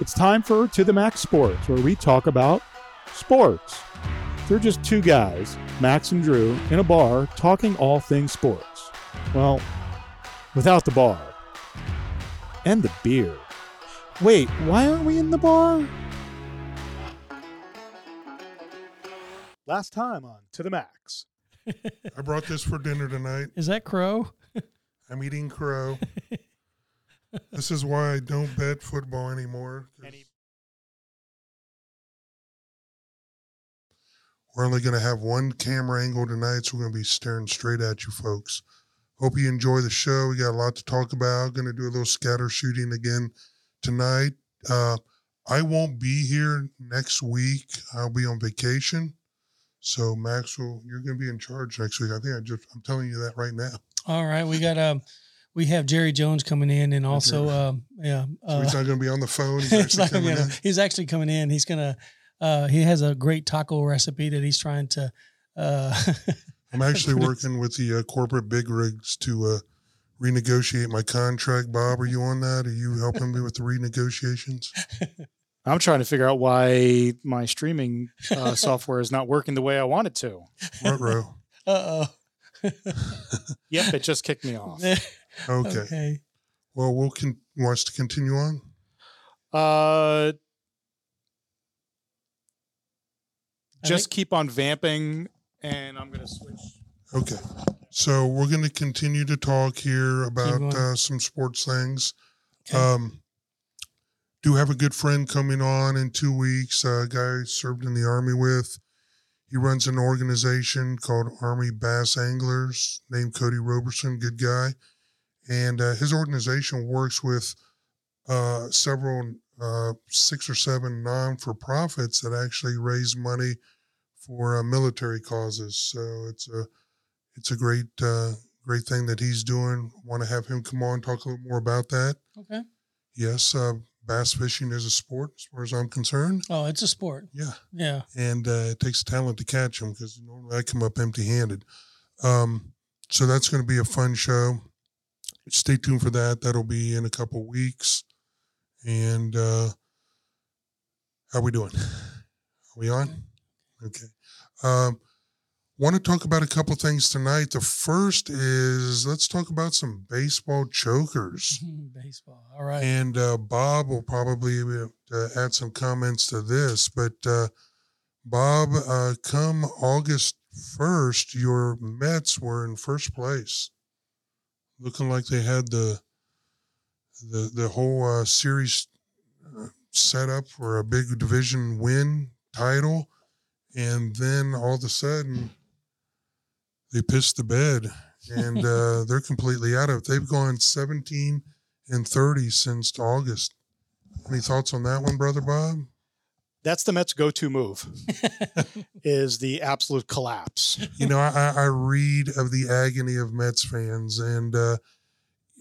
It's time for To the Max Sports, where we talk about sports. They're just two guys, Max and Drew, in a bar talking all things sports. Well, without the bar. And the beer. Wait, why aren't we in the bar? Last time on To the Max. I brought this for dinner tonight. Is that Crow? I'm eating crow. this is why I don't bet football anymore. Any- We're only going to have one camera angle tonight, so we're going to be staring straight at you folks. Hope you enjoy the show. We got a lot to talk about. Going to do a little scatter shooting again tonight. Uh, I won't be here next week. I'll be on vacation. So Maxwell, you're going to be in charge next week. I think I just I'm telling you that right now. All right, we got um, we have Jerry Jones coming in, and also um, yeah, So uh, he's not going to be on the phone. He's he's, actually not gonna coming on- in. he's actually coming in. He's gonna uh, he has a great taco recipe that he's trying to. Uh, I'm actually working with the uh, corporate big rigs to uh, renegotiate my contract. Bob, are you on that? Are you helping me with the renegotiations? I'm trying to figure out why my streaming uh, software is not working the way I want it to. Front row. uh oh. Yep, it just kicked me off. Okay. okay. Well, we'll con- wants to continue on. Uh, just think- keep on vamping, and I'm gonna switch. Okay. So we're going to continue to talk here about uh, some sports things. Okay. Um, do have a good friend coming on in two weeks. A guy I served in the army with. He runs an organization called Army Bass Anglers, named Cody Roberson. Good guy, and uh, his organization works with uh, several uh, six or seven non for profits that actually raise money for uh, military causes. So it's a it's a great uh, great thing that he's doing. Want to have him come on talk a little more about that. okay. Yes, uh, bass fishing is a sport as far as I'm concerned. Oh, it's a sport. Yeah, Yeah. and uh, it takes talent to catch them because normally I come up empty handed. Um, so that's going to be a fun show. Stay tuned for that. That'll be in a couple weeks. And uh, how we doing? Are we on? Okay. Um, want to talk about a couple things tonight. The first is let's talk about some baseball chokers. Baseball. All right. And uh, Bob will probably uh, add some comments to this. But uh, Bob, uh, come August 1st, your Mets were in first place, looking like they had the the the whole uh, series uh, set up for a big division win title, and then all of a sudden they pissed the bed, and uh, they're completely out of it. They've gone 17 and 30 since August. Any thoughts on that one, brother Bob? That's the Mets' go-to move. is the absolute collapse. You know, I, I read of the agony of Mets fans, and uh,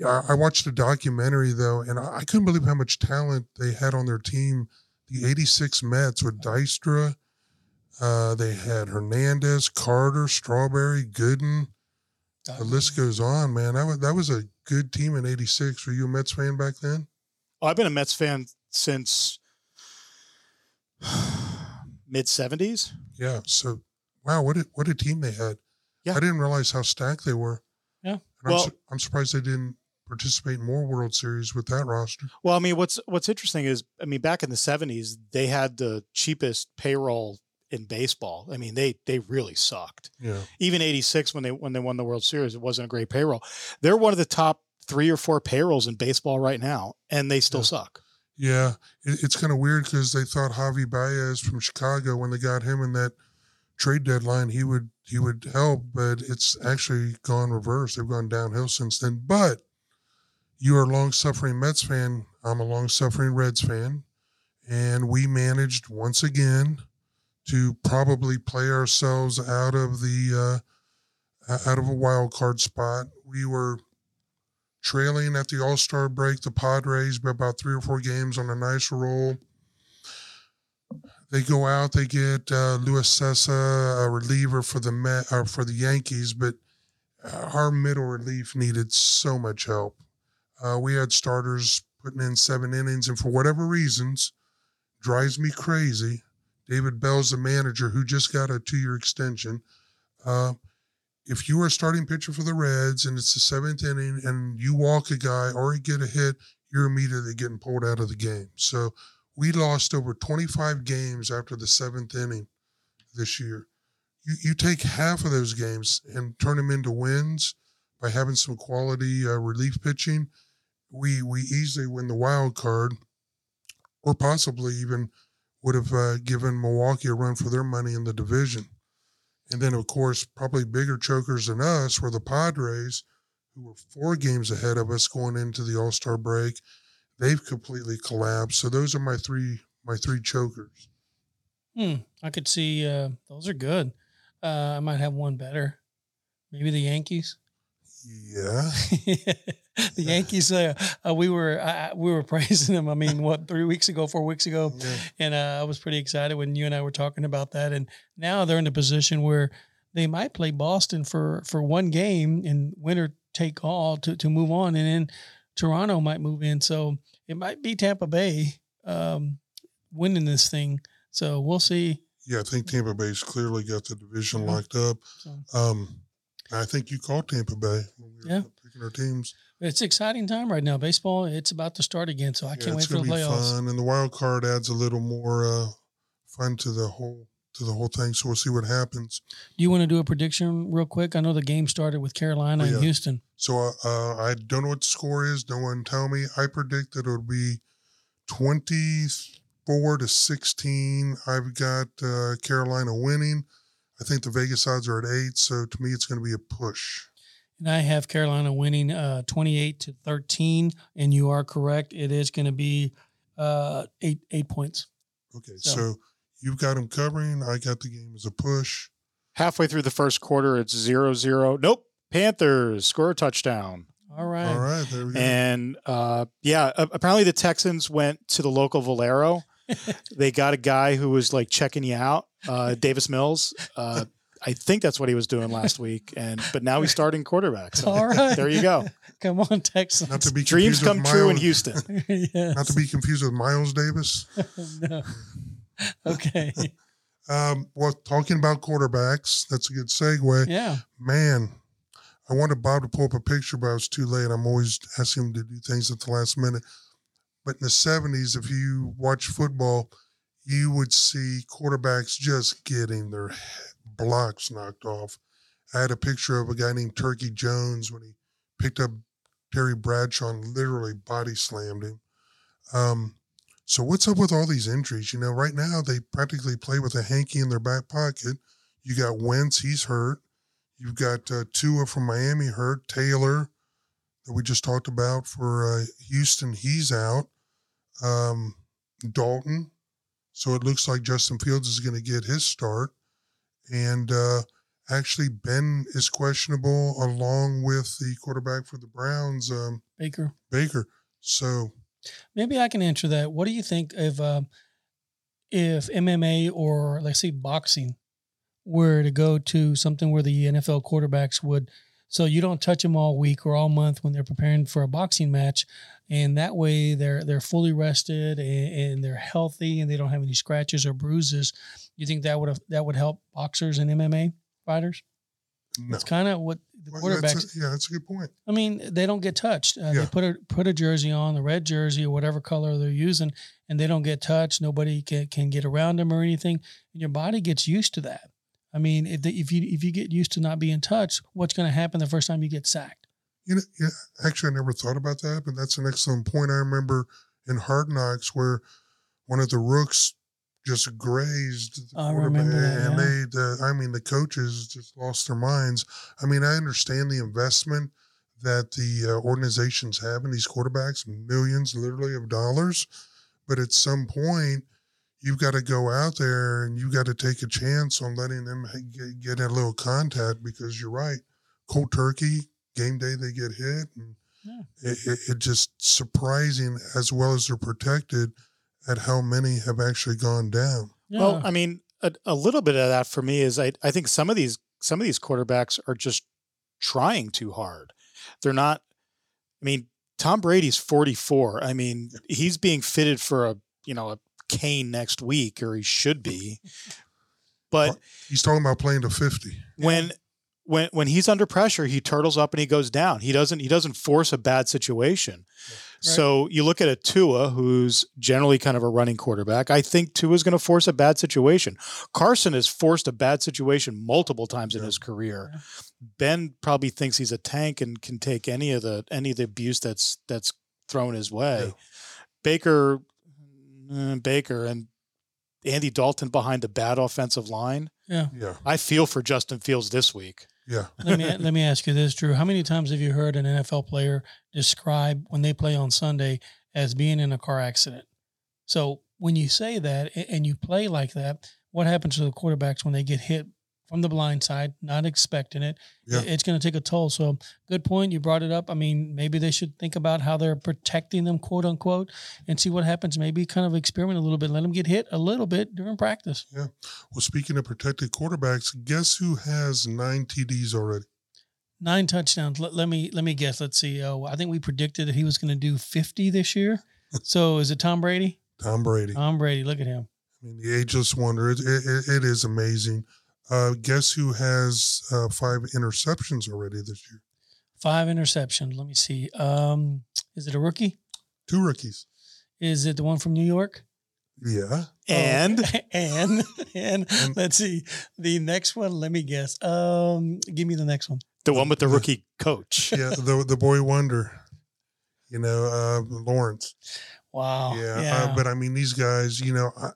I, I watched a documentary though, and I, I couldn't believe how much talent they had on their team. The '86 Mets with Dykstra, uh, they had Hernandez, Carter, Strawberry, Gooden. The list goes on, man. That was that was a good team in '86. Were you a Mets fan back then? Oh, I've been a Mets fan since mid '70s. Yeah. So, wow, what a, what a team they had. Yeah. I didn't realize how stacked they were. Yeah. And I'm, Well- su- I'm surprised they didn't participate in more World Series with that roster. Well, I mean, what's what's interesting is, I mean, back in the '70s, they had the cheapest payroll in baseball. I mean, they they really sucked. Yeah. Even '86 when they when they won the World Series, it wasn't a great payroll. They're one of the top three or four payrolls in baseball right now, and they still Yeah. suck. Yeah. It, it's kind of weird because they thought Javi Baez from Chicago, when they got him in that trade deadline, he would he would help, but it's actually gone reverse. They've gone downhill since then. But you are a long suffering Mets fan. I'm a long suffering Reds fan. And we managed once again to probably play ourselves out of the uh, out of a wild card spot. We were trailing at the All Star break, the Padres, by about three or four games on a nice roll. They go out, they get uh, Luis Cessa, a reliever for the Met, or for the Yankees, but uh, our middle relief needed so much help. Uh, we had starters putting in seven innings, and for whatever reasons, drives me crazy. David Bell's the manager who just got a two-year extension. Uh, if you are a starting pitcher for the Reds and it's the seventh inning and you walk a guy or you get a hit, you're immediately getting pulled out of the game. So we lost over 25 games after the seventh inning this year. You, you take half of those games and turn them into wins by having some quality uh, relief pitching. We we easily win the wild card, or possibly even would have uh, given Milwaukee a run for their money in the division. And then, of course, probably bigger chokers than us were the Padres, who were four games ahead of us going into the All Star break. They've completely collapsed. So those are my three my three chokers. Hmm. I could see uh, those are good. Uh, I might have one better. Maybe the Yankees. Yeah. the Yankees. Uh, uh, we were uh, we were praising them. I mean, what three weeks ago, four weeks ago, yeah. and uh, I was pretty excited when you and I were talking about that. And now they're in a position where they might play Boston for for one game and winner take all to to move on, and then Toronto might move in. So it might be Tampa Bay um, winning this thing. So we'll see. Yeah, I think Tampa Bay's clearly got the division Yeah. locked up. So Um, I think you called Tampa Bay when we were Yeah. picking our teams. It's an exciting time right now. Baseball, it's about to start again. So I yeah, can't wait for the playoffs. fun, and the wild card adds a little more uh, fun to the whole to the whole thing. So we'll see what happens. Do you want to do a prediction real quick? I know the game started with Carolina Oh, and. Houston. So uh, uh, I don't know what the score is. No one tell me. I predict that it'll be twenty four to sixteen. I've got uh, Carolina winning. I think the Vegas odds are at eight. So to me, it's going to be a push. And I have Carolina winning uh, 28 to 13. And you are correct. It is going to be uh, eight eight points. Okay, So- so you've got them covering. I got the game as a push. Halfway through the first quarter, it's zero zero. Nope. Panthers score a touchdown. All right. All right, there we go. And uh, yeah, apparently the Texans went to the local Valero. they got a guy who was like checking you out, uh, Davis Mills. Uh, I think that's what he was doing last week, and but now he's starting quarterback. So All right. there you go. Come on, Texans. not to be Dreams confused come with true in Miles- Houston. yes. Not to be confused with Miles Davis. no. Okay. Um, well, talking about quarterbacks, that's a good segue. Yeah. Man, I wanted Bob to pull up a picture, but I was too late. I'm always asking him to do things at the last minute. But in the 70s, if you watch football, you would see quarterbacks just getting their blocks knocked off. I had a picture of a guy named Turkey Jones when he picked up Terry Bradshaw and literally body slammed him. Um, so what's up with all these injuries? You know, right now they practically play with a hanky in their back pocket. You got Wentz, he's hurt. You've got uh, Tua from Miami hurt. Taylor, that we just talked about for uh, Houston, he's out. Um, Dalton. So it looks like Justin Fields is going to get his start. And uh, actually, Ben is questionable along with the quarterback for the Browns, um, Baker. Baker. So Maybe I can answer that. What do you think if um, if MMA or let's say boxing were to go to something where the NFL quarterbacks would, so you don't touch them all week or all month when they're preparing for a boxing match, and that way they're they're fully rested and, and they're healthy and they don't have any scratches or bruises. You think that would have that would help boxers and MMA fighters? no. It's kind of what the Well, quarterbacks. that's a- yeah, that's a good point. I mean, they don't get touched. Uh, Yeah. They put a put a jersey on, the red jersey or whatever color they're using, and they don't get touched. Nobody can, can get around them or anything. And your body gets used to that. I mean, if, the, if you if you get used to not being touched, what's going to happen the first time you get sacked? You know, yeah, actually, I never thought about that, but that's an excellent point. I remember in Hard Knocks where one of the rooks just grazed the I quarterback, that, and yeah. they, the, I mean, the coaches just lost their minds. I mean, I understand the investment that the uh, organizations have in these quarterbacks, millions literally of dollars, but at some point, you've got to go out there and you've got to take a chance on letting them get, get a little contact because you're right. Cold turkey, game day they get hit and Yeah. it, it, it just surprising as well as they're protected at how many have actually gone down Yeah. Well, I mean, a, a little bit of that for me is I, I think some of these some of these quarterbacks are just trying too hard. They're not. I mean, Tom Brady's 44. I mean, he's being fitted for a, you know, a cane next week, or he should be. But He's talking about playing to 50. when when when he's under pressure, he turtles up and he goes down. He doesn't he doesn't force a bad situation. So you look at a Tua, who's generally kind of a running quarterback. I think Tua's going to force a bad situation. Carson has forced a bad situation multiple times in his career. Yeah. Ben probably thinks he's a tank and can take any of the any of the abuse that's that's thrown his way. Yeah. Baker, Mm, Baker, and Andy Dalton behind the bad offensive line. Yeah. Yeah. I feel for Justin Fields this week. Yeah. let me let me ask you this, Drew. How many times have you heard an NFL player describe when they play on Sunday as being in a car accident? So when you say that and you play like that, what happens to the quarterbacks when they get hit from the blind side, not expecting it? Yeah. It's going to take a toll. So good point. You brought it up. I mean, maybe they should think about how they're protecting them, quote unquote, and see what happens. Maybe kind of experiment a little bit, let them get hit a little bit during practice. Yeah. Well, speaking of protected quarterbacks, guess who has nine TDs already? Nine touchdowns. Let, let me let me guess. Let's see. Oh, I think we predicted that he was going to do fifty this year. so is it Tom Brady? Tom Brady. Tom Brady. Look at him. I mean, the ageless wonder. It, it, it is amazing. Uh, guess who has uh, five interceptions already this year? Five interceptions. Let me see. Um, is it a rookie? Two rookies. Is it the one from New York? Yeah. And Oh, and and And- let's see the next one. Let me guess. Um, give me the next one. the one with the rookie coach. Yeah. the the boy wonder. You know, uh, Lawrence. Wow. yeah, Yeah. Uh, but I mean, these guys, you know, I,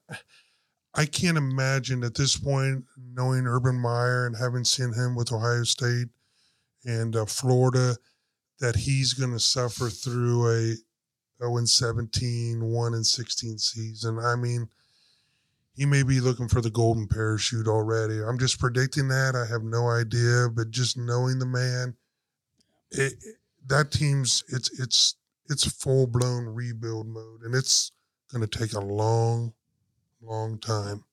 I can't imagine at this point, knowing Urban Meyer and having seen him with Ohio State and uh, Florida, that he's going to suffer through a 0 and 17, 1 and 16 season. I mean, he may be looking for the golden parachute already. I'm just predicting that. I have no idea, but just knowing the man, it, that team's it's it's it's full blown rebuild mode, and it's going to take a long, long time.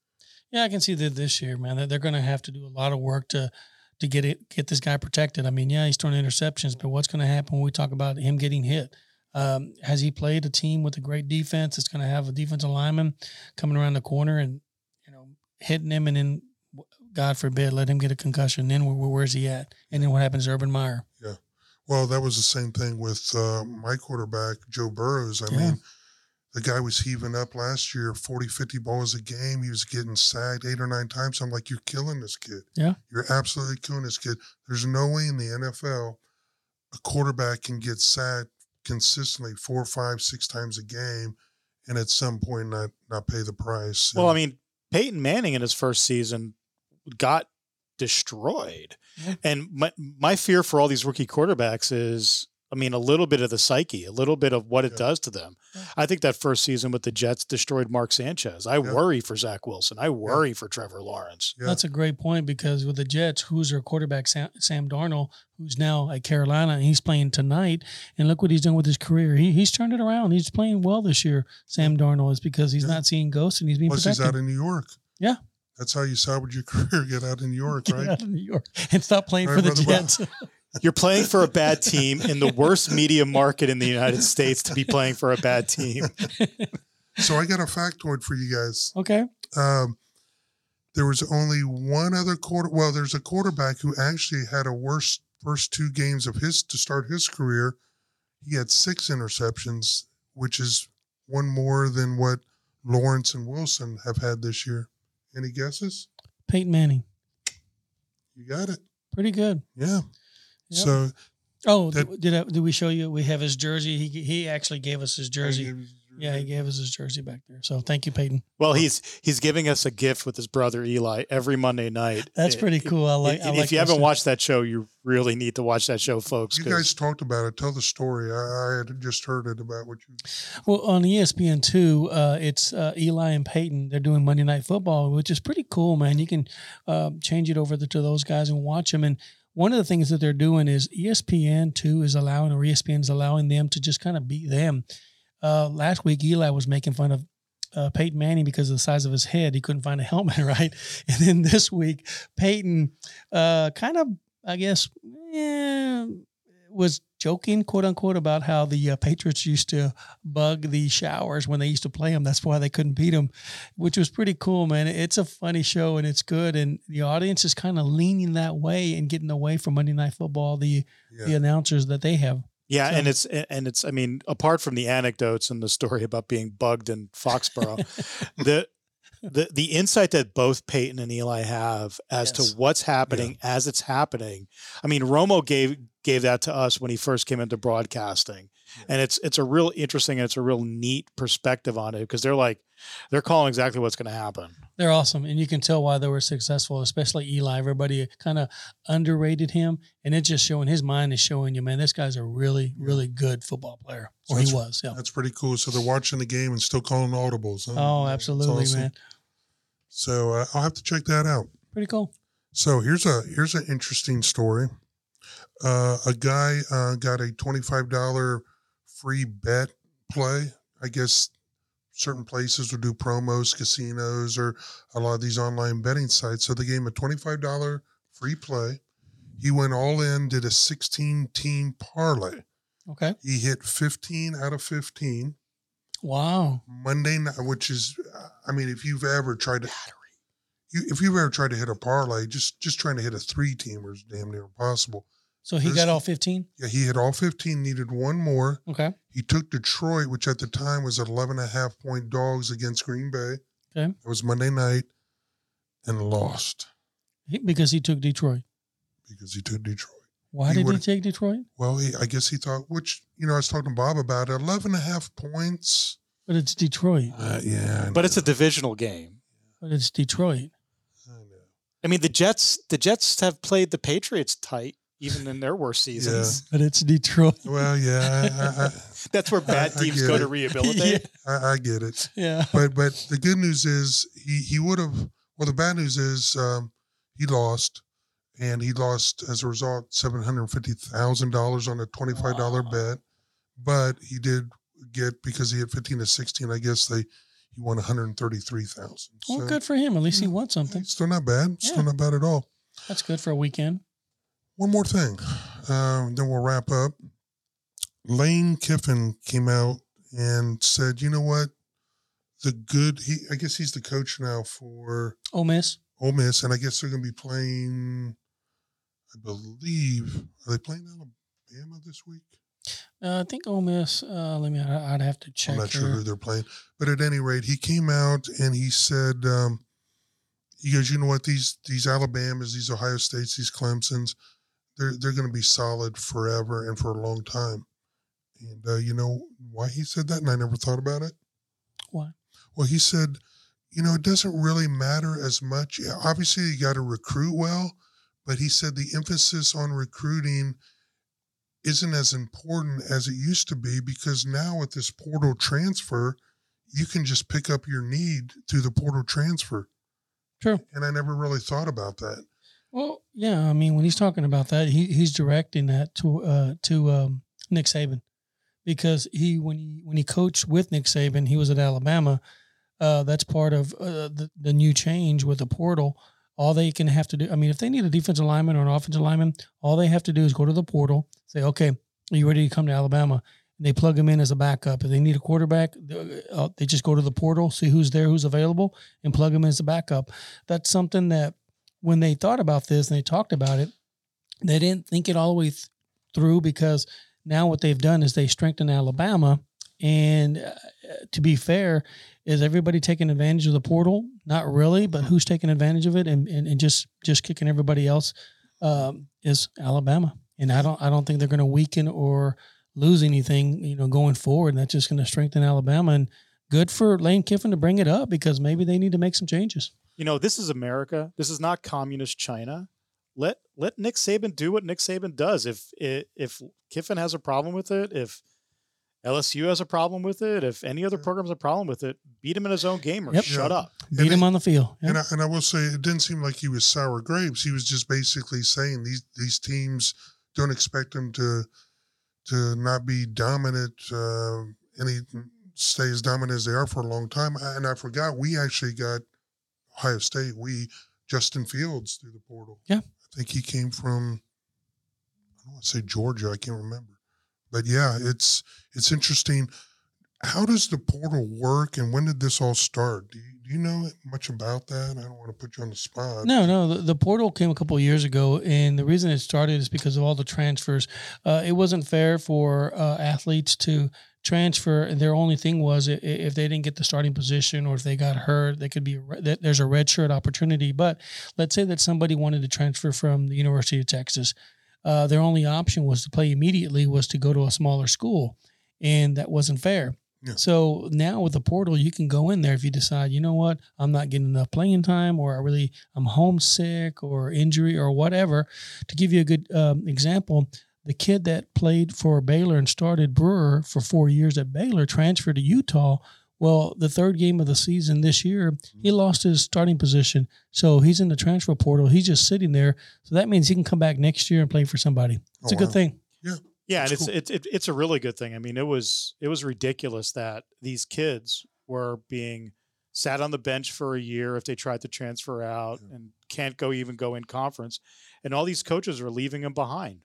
Yeah, I can see that this year, man. That they're going to have to do a lot of work to to get it get this guy protected. I mean, yeah, he's throwing interceptions, but what's going to happen when we talk about him getting hit? Um, has he played a team with a great defense? It's going to have a defensive lineman coming around the corner and you know hitting him, and then God forbid, let him get a concussion. Then where, where's he at? And then what happens to Urban Meyer? Yeah, well, that was the same thing with uh, my quarterback, Joe Burrows. I Yeah. mean, the guy was heaving up last year 40, 50 balls a game. He was getting sacked eight or nine times. I'm like, you're killing this kid. Yeah. You're absolutely killing this kid. There's no way in the NFL a quarterback can get sacked consistently four, five, six times a game and at some point not not pay the price. Well, I mean, Peyton Manning in his first season got destroyed. And my my fear for all these rookie quarterbacks is I mean, a little bit of the psyche, a little bit of what it Yeah. does to them. Yeah. I think that first season with the Jets destroyed Mark Sanchez. I Yeah. worry for Zach Wilson. I worry for Trevor Lawrence. Yeah. That's a great point because with the Jets, who's their quarterback, Sam, Sam Darnold, who's now at Carolina, and he's playing tonight. And look what he's done with his career. He, he's turned it around. He's playing well this year. Sam Darnold is because he's Yeah. not seeing ghosts and he's being Plus, he's out in New York. Yeah. That's how you salvage your career. Get out in New York, Get right? out of New York and stop playing Right, for the brother Bob? Jets. You're playing for a bad team in the worst media market in the United States to be playing for a bad team. So I got a factoid for you guys. okay. Um, there was only one other quarter. Well, there's a quarterback who actually had a worse first two games of his to start his career. He had six interceptions, which is one more than what Lawrence and Wilson have had this year. Any guesses? Peyton Manning. You got it. Pretty good. Yeah. Yep. So Oh, That- did, did, I, did we show you? We have his jersey. He, he actually gave us his jersey. Yeah, he gave us his jersey back there. So thank you, Peyton. Well, he's he's giving us a gift with his brother Eli every Monday night. That's It- pretty cool. I like. if I if like you haven't listening. watched that show, you really need to watch that show, folks. You guys talked about it. Tell the story. I, I had just heard it about what you. Well, on ESPN two, uh, it's uh, Eli and Peyton. They're doing Monday Night Football, which is pretty cool, man. You can uh, change it over to those guys and watch them. And one of the things that they're doing is ESPN two is allowing, or ESPN is allowing them to just kind of be them. Uh, last week, Eli was making fun of uh, Peyton Manning because of the size of his head. He couldn't find a helmet, right? And then this week, Peyton uh, kind of, I guess, eh, was joking, quote unquote, about how the uh, Patriots used to bug the showers when they used to play them. That's why they couldn't beat them, which was pretty cool, man. It's a funny show and it's good, and the audience is kind of leaning that way and getting away from Monday Night Football. The Yeah. the announcers that they have. Yeah, So- and it's and it's I mean, apart from the anecdotes and the story about being bugged in Foxborough, the the the insight that both Peyton and Eli have as Yes. to what's happening as it's happening. I mean, Romo gave gave that to us when he first came into broadcasting. And it's it's a real interesting and it's a real neat perspective on it because they're like they're calling exactly what's going to happen. They're awesome, and you can tell why they were successful, especially Eli. Everybody kind of underrated him, and it's just showing his mind is showing you, man, this guy's a really, really good football player, or he was. Yeah. That's pretty cool. So they're watching the game and still calling audibles. huh? Oh, absolutely, awesome. man. So uh, I'll have to check that out. Pretty cool. So here's a here's an interesting story. Uh, a guy uh, got a twenty five dollar free bet play. I guess certain places will do promos, casinos, or a lot of these online betting sites. So they gave him a twenty five dollar free play. He went all in, did a sixteen team parlay. Okay. He hit fifteen out of fifteen. Wow. Monday night, which is, I mean, if you've ever tried to, you, if you've ever tried to hit a parlay, just just trying to hit a three teamer is damn near impossible. So he This- got all 15? Yeah, he hit all 15, needed one more. Okay. He took Detroit, which at the time was 11 and a half point dogs against Green Bay. Okay. It was Monday night and lost He, because he took Detroit. because he took Detroit. Why He did he would've- take Detroit? Well, he, I guess he thought, which, you know, I was talking to Bob about it, 11 and a half points. But it's Detroit. Uh, yeah. I But it's a divisional game. But it's Detroit. I know. I mean, the Jets the Jets have played the Patriots tight even in their worst seasons. But it's Detroit. Well, yeah, I, I, That's where bad I teams go it. to rehabilitate. yeah. I, I get it. yeah. but but the good news is he he would have. Well, the bad news is um, he lost, and he lost as a result seven hundred fifty thousand dollars on a twenty five dollar Wow. bet. But he did get because he had fifteen to sixteen. I guess they he won one hundred thirty three thousand. Well, good for him. At least he won something. Still not bad. Still Yeah. not bad at all. That's good for a weekend. One more thing, um, then we'll wrap up. Lane Kiffin came out and said, "You know what? The good. He, I guess he's the coach now for Ole Miss. Ole Miss, and I guess they're going to be playing. I believe are they playing Alabama this week? Uh, I think Ole Miss. Uh, let me. I- I'd have to check. I'm not sure who they're playing, but at any rate, he came out and he said, um, "He goes, you know what? These these Alabamas, these Ohio States, these Clemson's, they're they're going to be solid forever and for a long time." And uh, you know why he said that, and I never thought about it. Why? Well, he said, you know, it doesn't really matter as much. Obviously, you got to recruit well, but he said the emphasis on recruiting isn't as important as it used to be because now with this portal transfer, you can just pick up your need through the portal transfer. True. And I never really thought about that. Well, yeah. I mean, when he's talking about that, he, he's directing that to uh, to um, Nick Saban because he when he when he coached with Nick Saban, he was at Alabama. Uh, that's part of uh, the the new change with the portal. All they can have to do, I mean, if they need a defensive lineman or an offensive lineman, all they have to do is go to the portal, say, "Okay, are you ready to come to Alabama?" And they plug him in as a backup. If they need a quarterback, uh, they just go to the portal, see who's there, who's available, and plug him in as a backup. That's something that when they thought about this and they talked about it, they didn't think it all the way th- through because now what they've done is they strengthened Alabama. And uh, to be fair, is everybody taking advantage of the portal? Not really, but who's taking advantage of it and, and, and just just kicking everybody else um, is Alabama. And I don't I don't think they're going to weaken or lose anything, you know, going forward. And that's just going to strengthen Alabama. And good for Lane Kiffin to bring it up because maybe they need to make some changes. You know, this is America. This is not communist China. Let let Nick Saban do what Nick Saban does. If if, if Kiffin has a problem with it, if LSU has a problem with it, if any other program has a problem with it, beat him in his own game or Yep. shut Yeah. up. Beat And him it- on the field. Yeah. And I, and I will say, it didn't seem like he was sour grapes. He was just basically saying these these teams don't expect them to to not be dominant. Uh, any stay as dominant as they are for a long time. And I forgot we actually got Ohio State. We Justin Fields through the portal. Yeah. I think he came from. I don't want to say Georgia. I can't remember. But yeah, it's it's interesting. How does the portal work, and when did this all start? Do you, do you know much about that? I don't want to put you on the spot. No, no. The, the portal came a couple years ago, and the reason it started is because of all the transfers. Uh, it wasn't fair for uh, athletes to transfer. and Their only thing was if they didn't get the starting position or if they got hurt, they could be there's a red shirt opportunity. But let's say that somebody wanted to transfer from the University of Texas, uh, their only option was to play immediately was to go to a smaller school, and that wasn't fair. Yeah. So now with the portal, you can go in there if you decide, you know what, I'm not getting enough playing time, or I really I'm homesick, or injury, or whatever. To give you a good um, example, the kid that played for Baylor and started Brewer for four years at Baylor transferred to Utah. Well, the third game of the season this year, he lost his starting position. So he's in the transfer portal. He's just sitting there. So that means he can come back next year and play for somebody. It's Oh, a good wow. thing. Yeah, Yeah, and That's it's cool. it's it, it's a really good thing. I mean, it was it was ridiculous that these kids were being sat on the bench for a year if they tried to transfer out Yeah. and can't go even go in conference, and all these coaches are leaving them behind.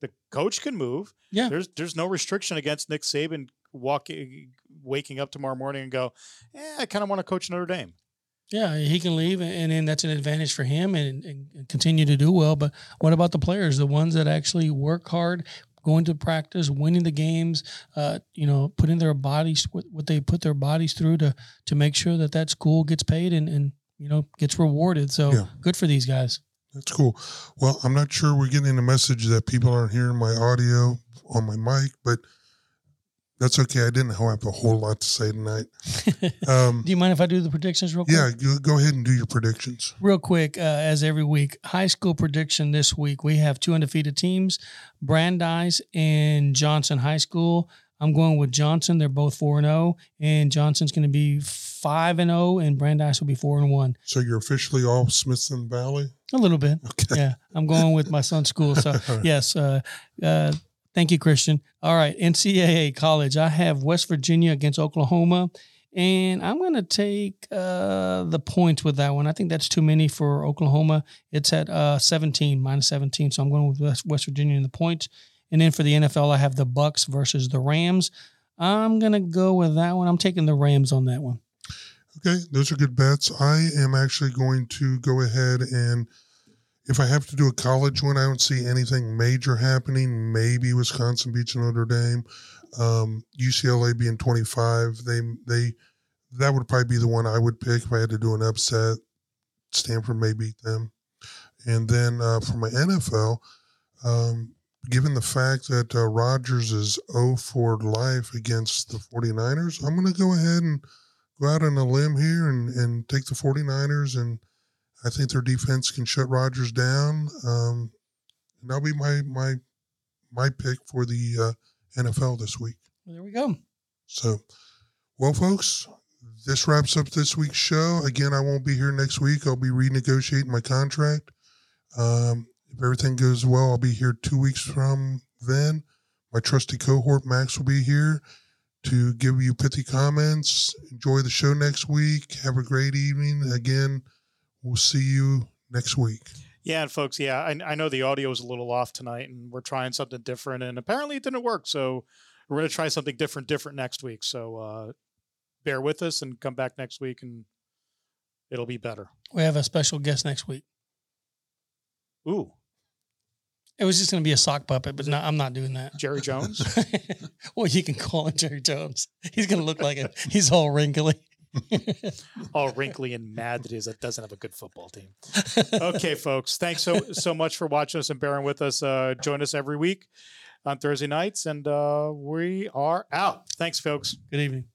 The coach can move. Yeah. There's there's no restriction against Nick Saban walking waking up tomorrow morning and go, eh, I kind of want to coach Notre Dame. Yeah, he can leave, and then that's an advantage for him and, and and continue to do well. But what about the players, the ones that actually work hard, going to practice, winning the games, uh, you know, putting their bodies what, what they put their bodies through to to make sure that that school gets paid and and you know gets rewarded. So Yeah. good for these guys. That's cool. Well, I'm not sure we're getting a message that people aren't hearing my audio on my mic, but that's okay. I didn't have a whole lot to say tonight. Um, do you mind if I do the predictions real quick? yeah, go, go ahead and do your predictions. Real quick, uh, as every week, high school prediction this week. We have two undefeated teams, Brandeis and Johnson High School. I'm going with Johnson. They're both four and zero, and Johnson's going to be five and zero, and Brandeis will be four and one. So you're officially all Smithson Valley. A little bit, Okay. yeah. I'm going with my son's school, so yes. Uh, uh, thank you, Christian. All right, NCAA college. I have West Virginia against Oklahoma, and I'm going to take uh, the points with that one. I think that's too many for Oklahoma. It's at uh, 17 minus 17, so I'm going with West, Virginia in the points. And then for the NFL, I have the Bucs versus the Rams. I'm going to go with that one. I'm taking the Rams on that one. Okay, those are good bets. I am actually going to go ahead and if I have to do a college one, I don't see anything major happening. Maybe Wisconsin beats Notre Dame. Um, UCLA being 25, they they that would probably be the one I would pick if I had to do an upset. Stanford may beat them. And then uh, for my NFL, um, given the fact that uh, Rodgers is 0 for life against the 49ers, I'm going to go ahead and go out on a limb here and, and take the 49ers. And I think their defense can shut Rodgers down. Um, and that'll be my, my, my pick for the uh, NFL this week. There we go. So, well, folks, this wraps up this week's show. Again, I won't be here next week. I'll be renegotiating my contract. Um, if everything goes well, I'll be here two weeks from then. My trusty cohort, Max, will be here to give you pithy comments. Enjoy the show next week. Have a great evening. Again, we'll see you next week. Yeah, and folks, yeah, I, I know the audio is a little off tonight, and we're trying something different, and apparently it didn't work. So we're going to try something different, different next week. So uh, bear with us and come back next week, and it'll be better. We have a special guest next week. Ooh, It was just going to be a sock puppet, but no, I'm not doing that. Jerry Jones. well, you can call him Jerry Jones. He's going to look like it. He's all wrinkly. All wrinkly and mad that he that doesn't have a good football team. Okay, folks, thanks so so much for watching us and bearing with us. Uh, join us every week on Thursday nights, and uh, we are out. Thanks, folks. Good evening.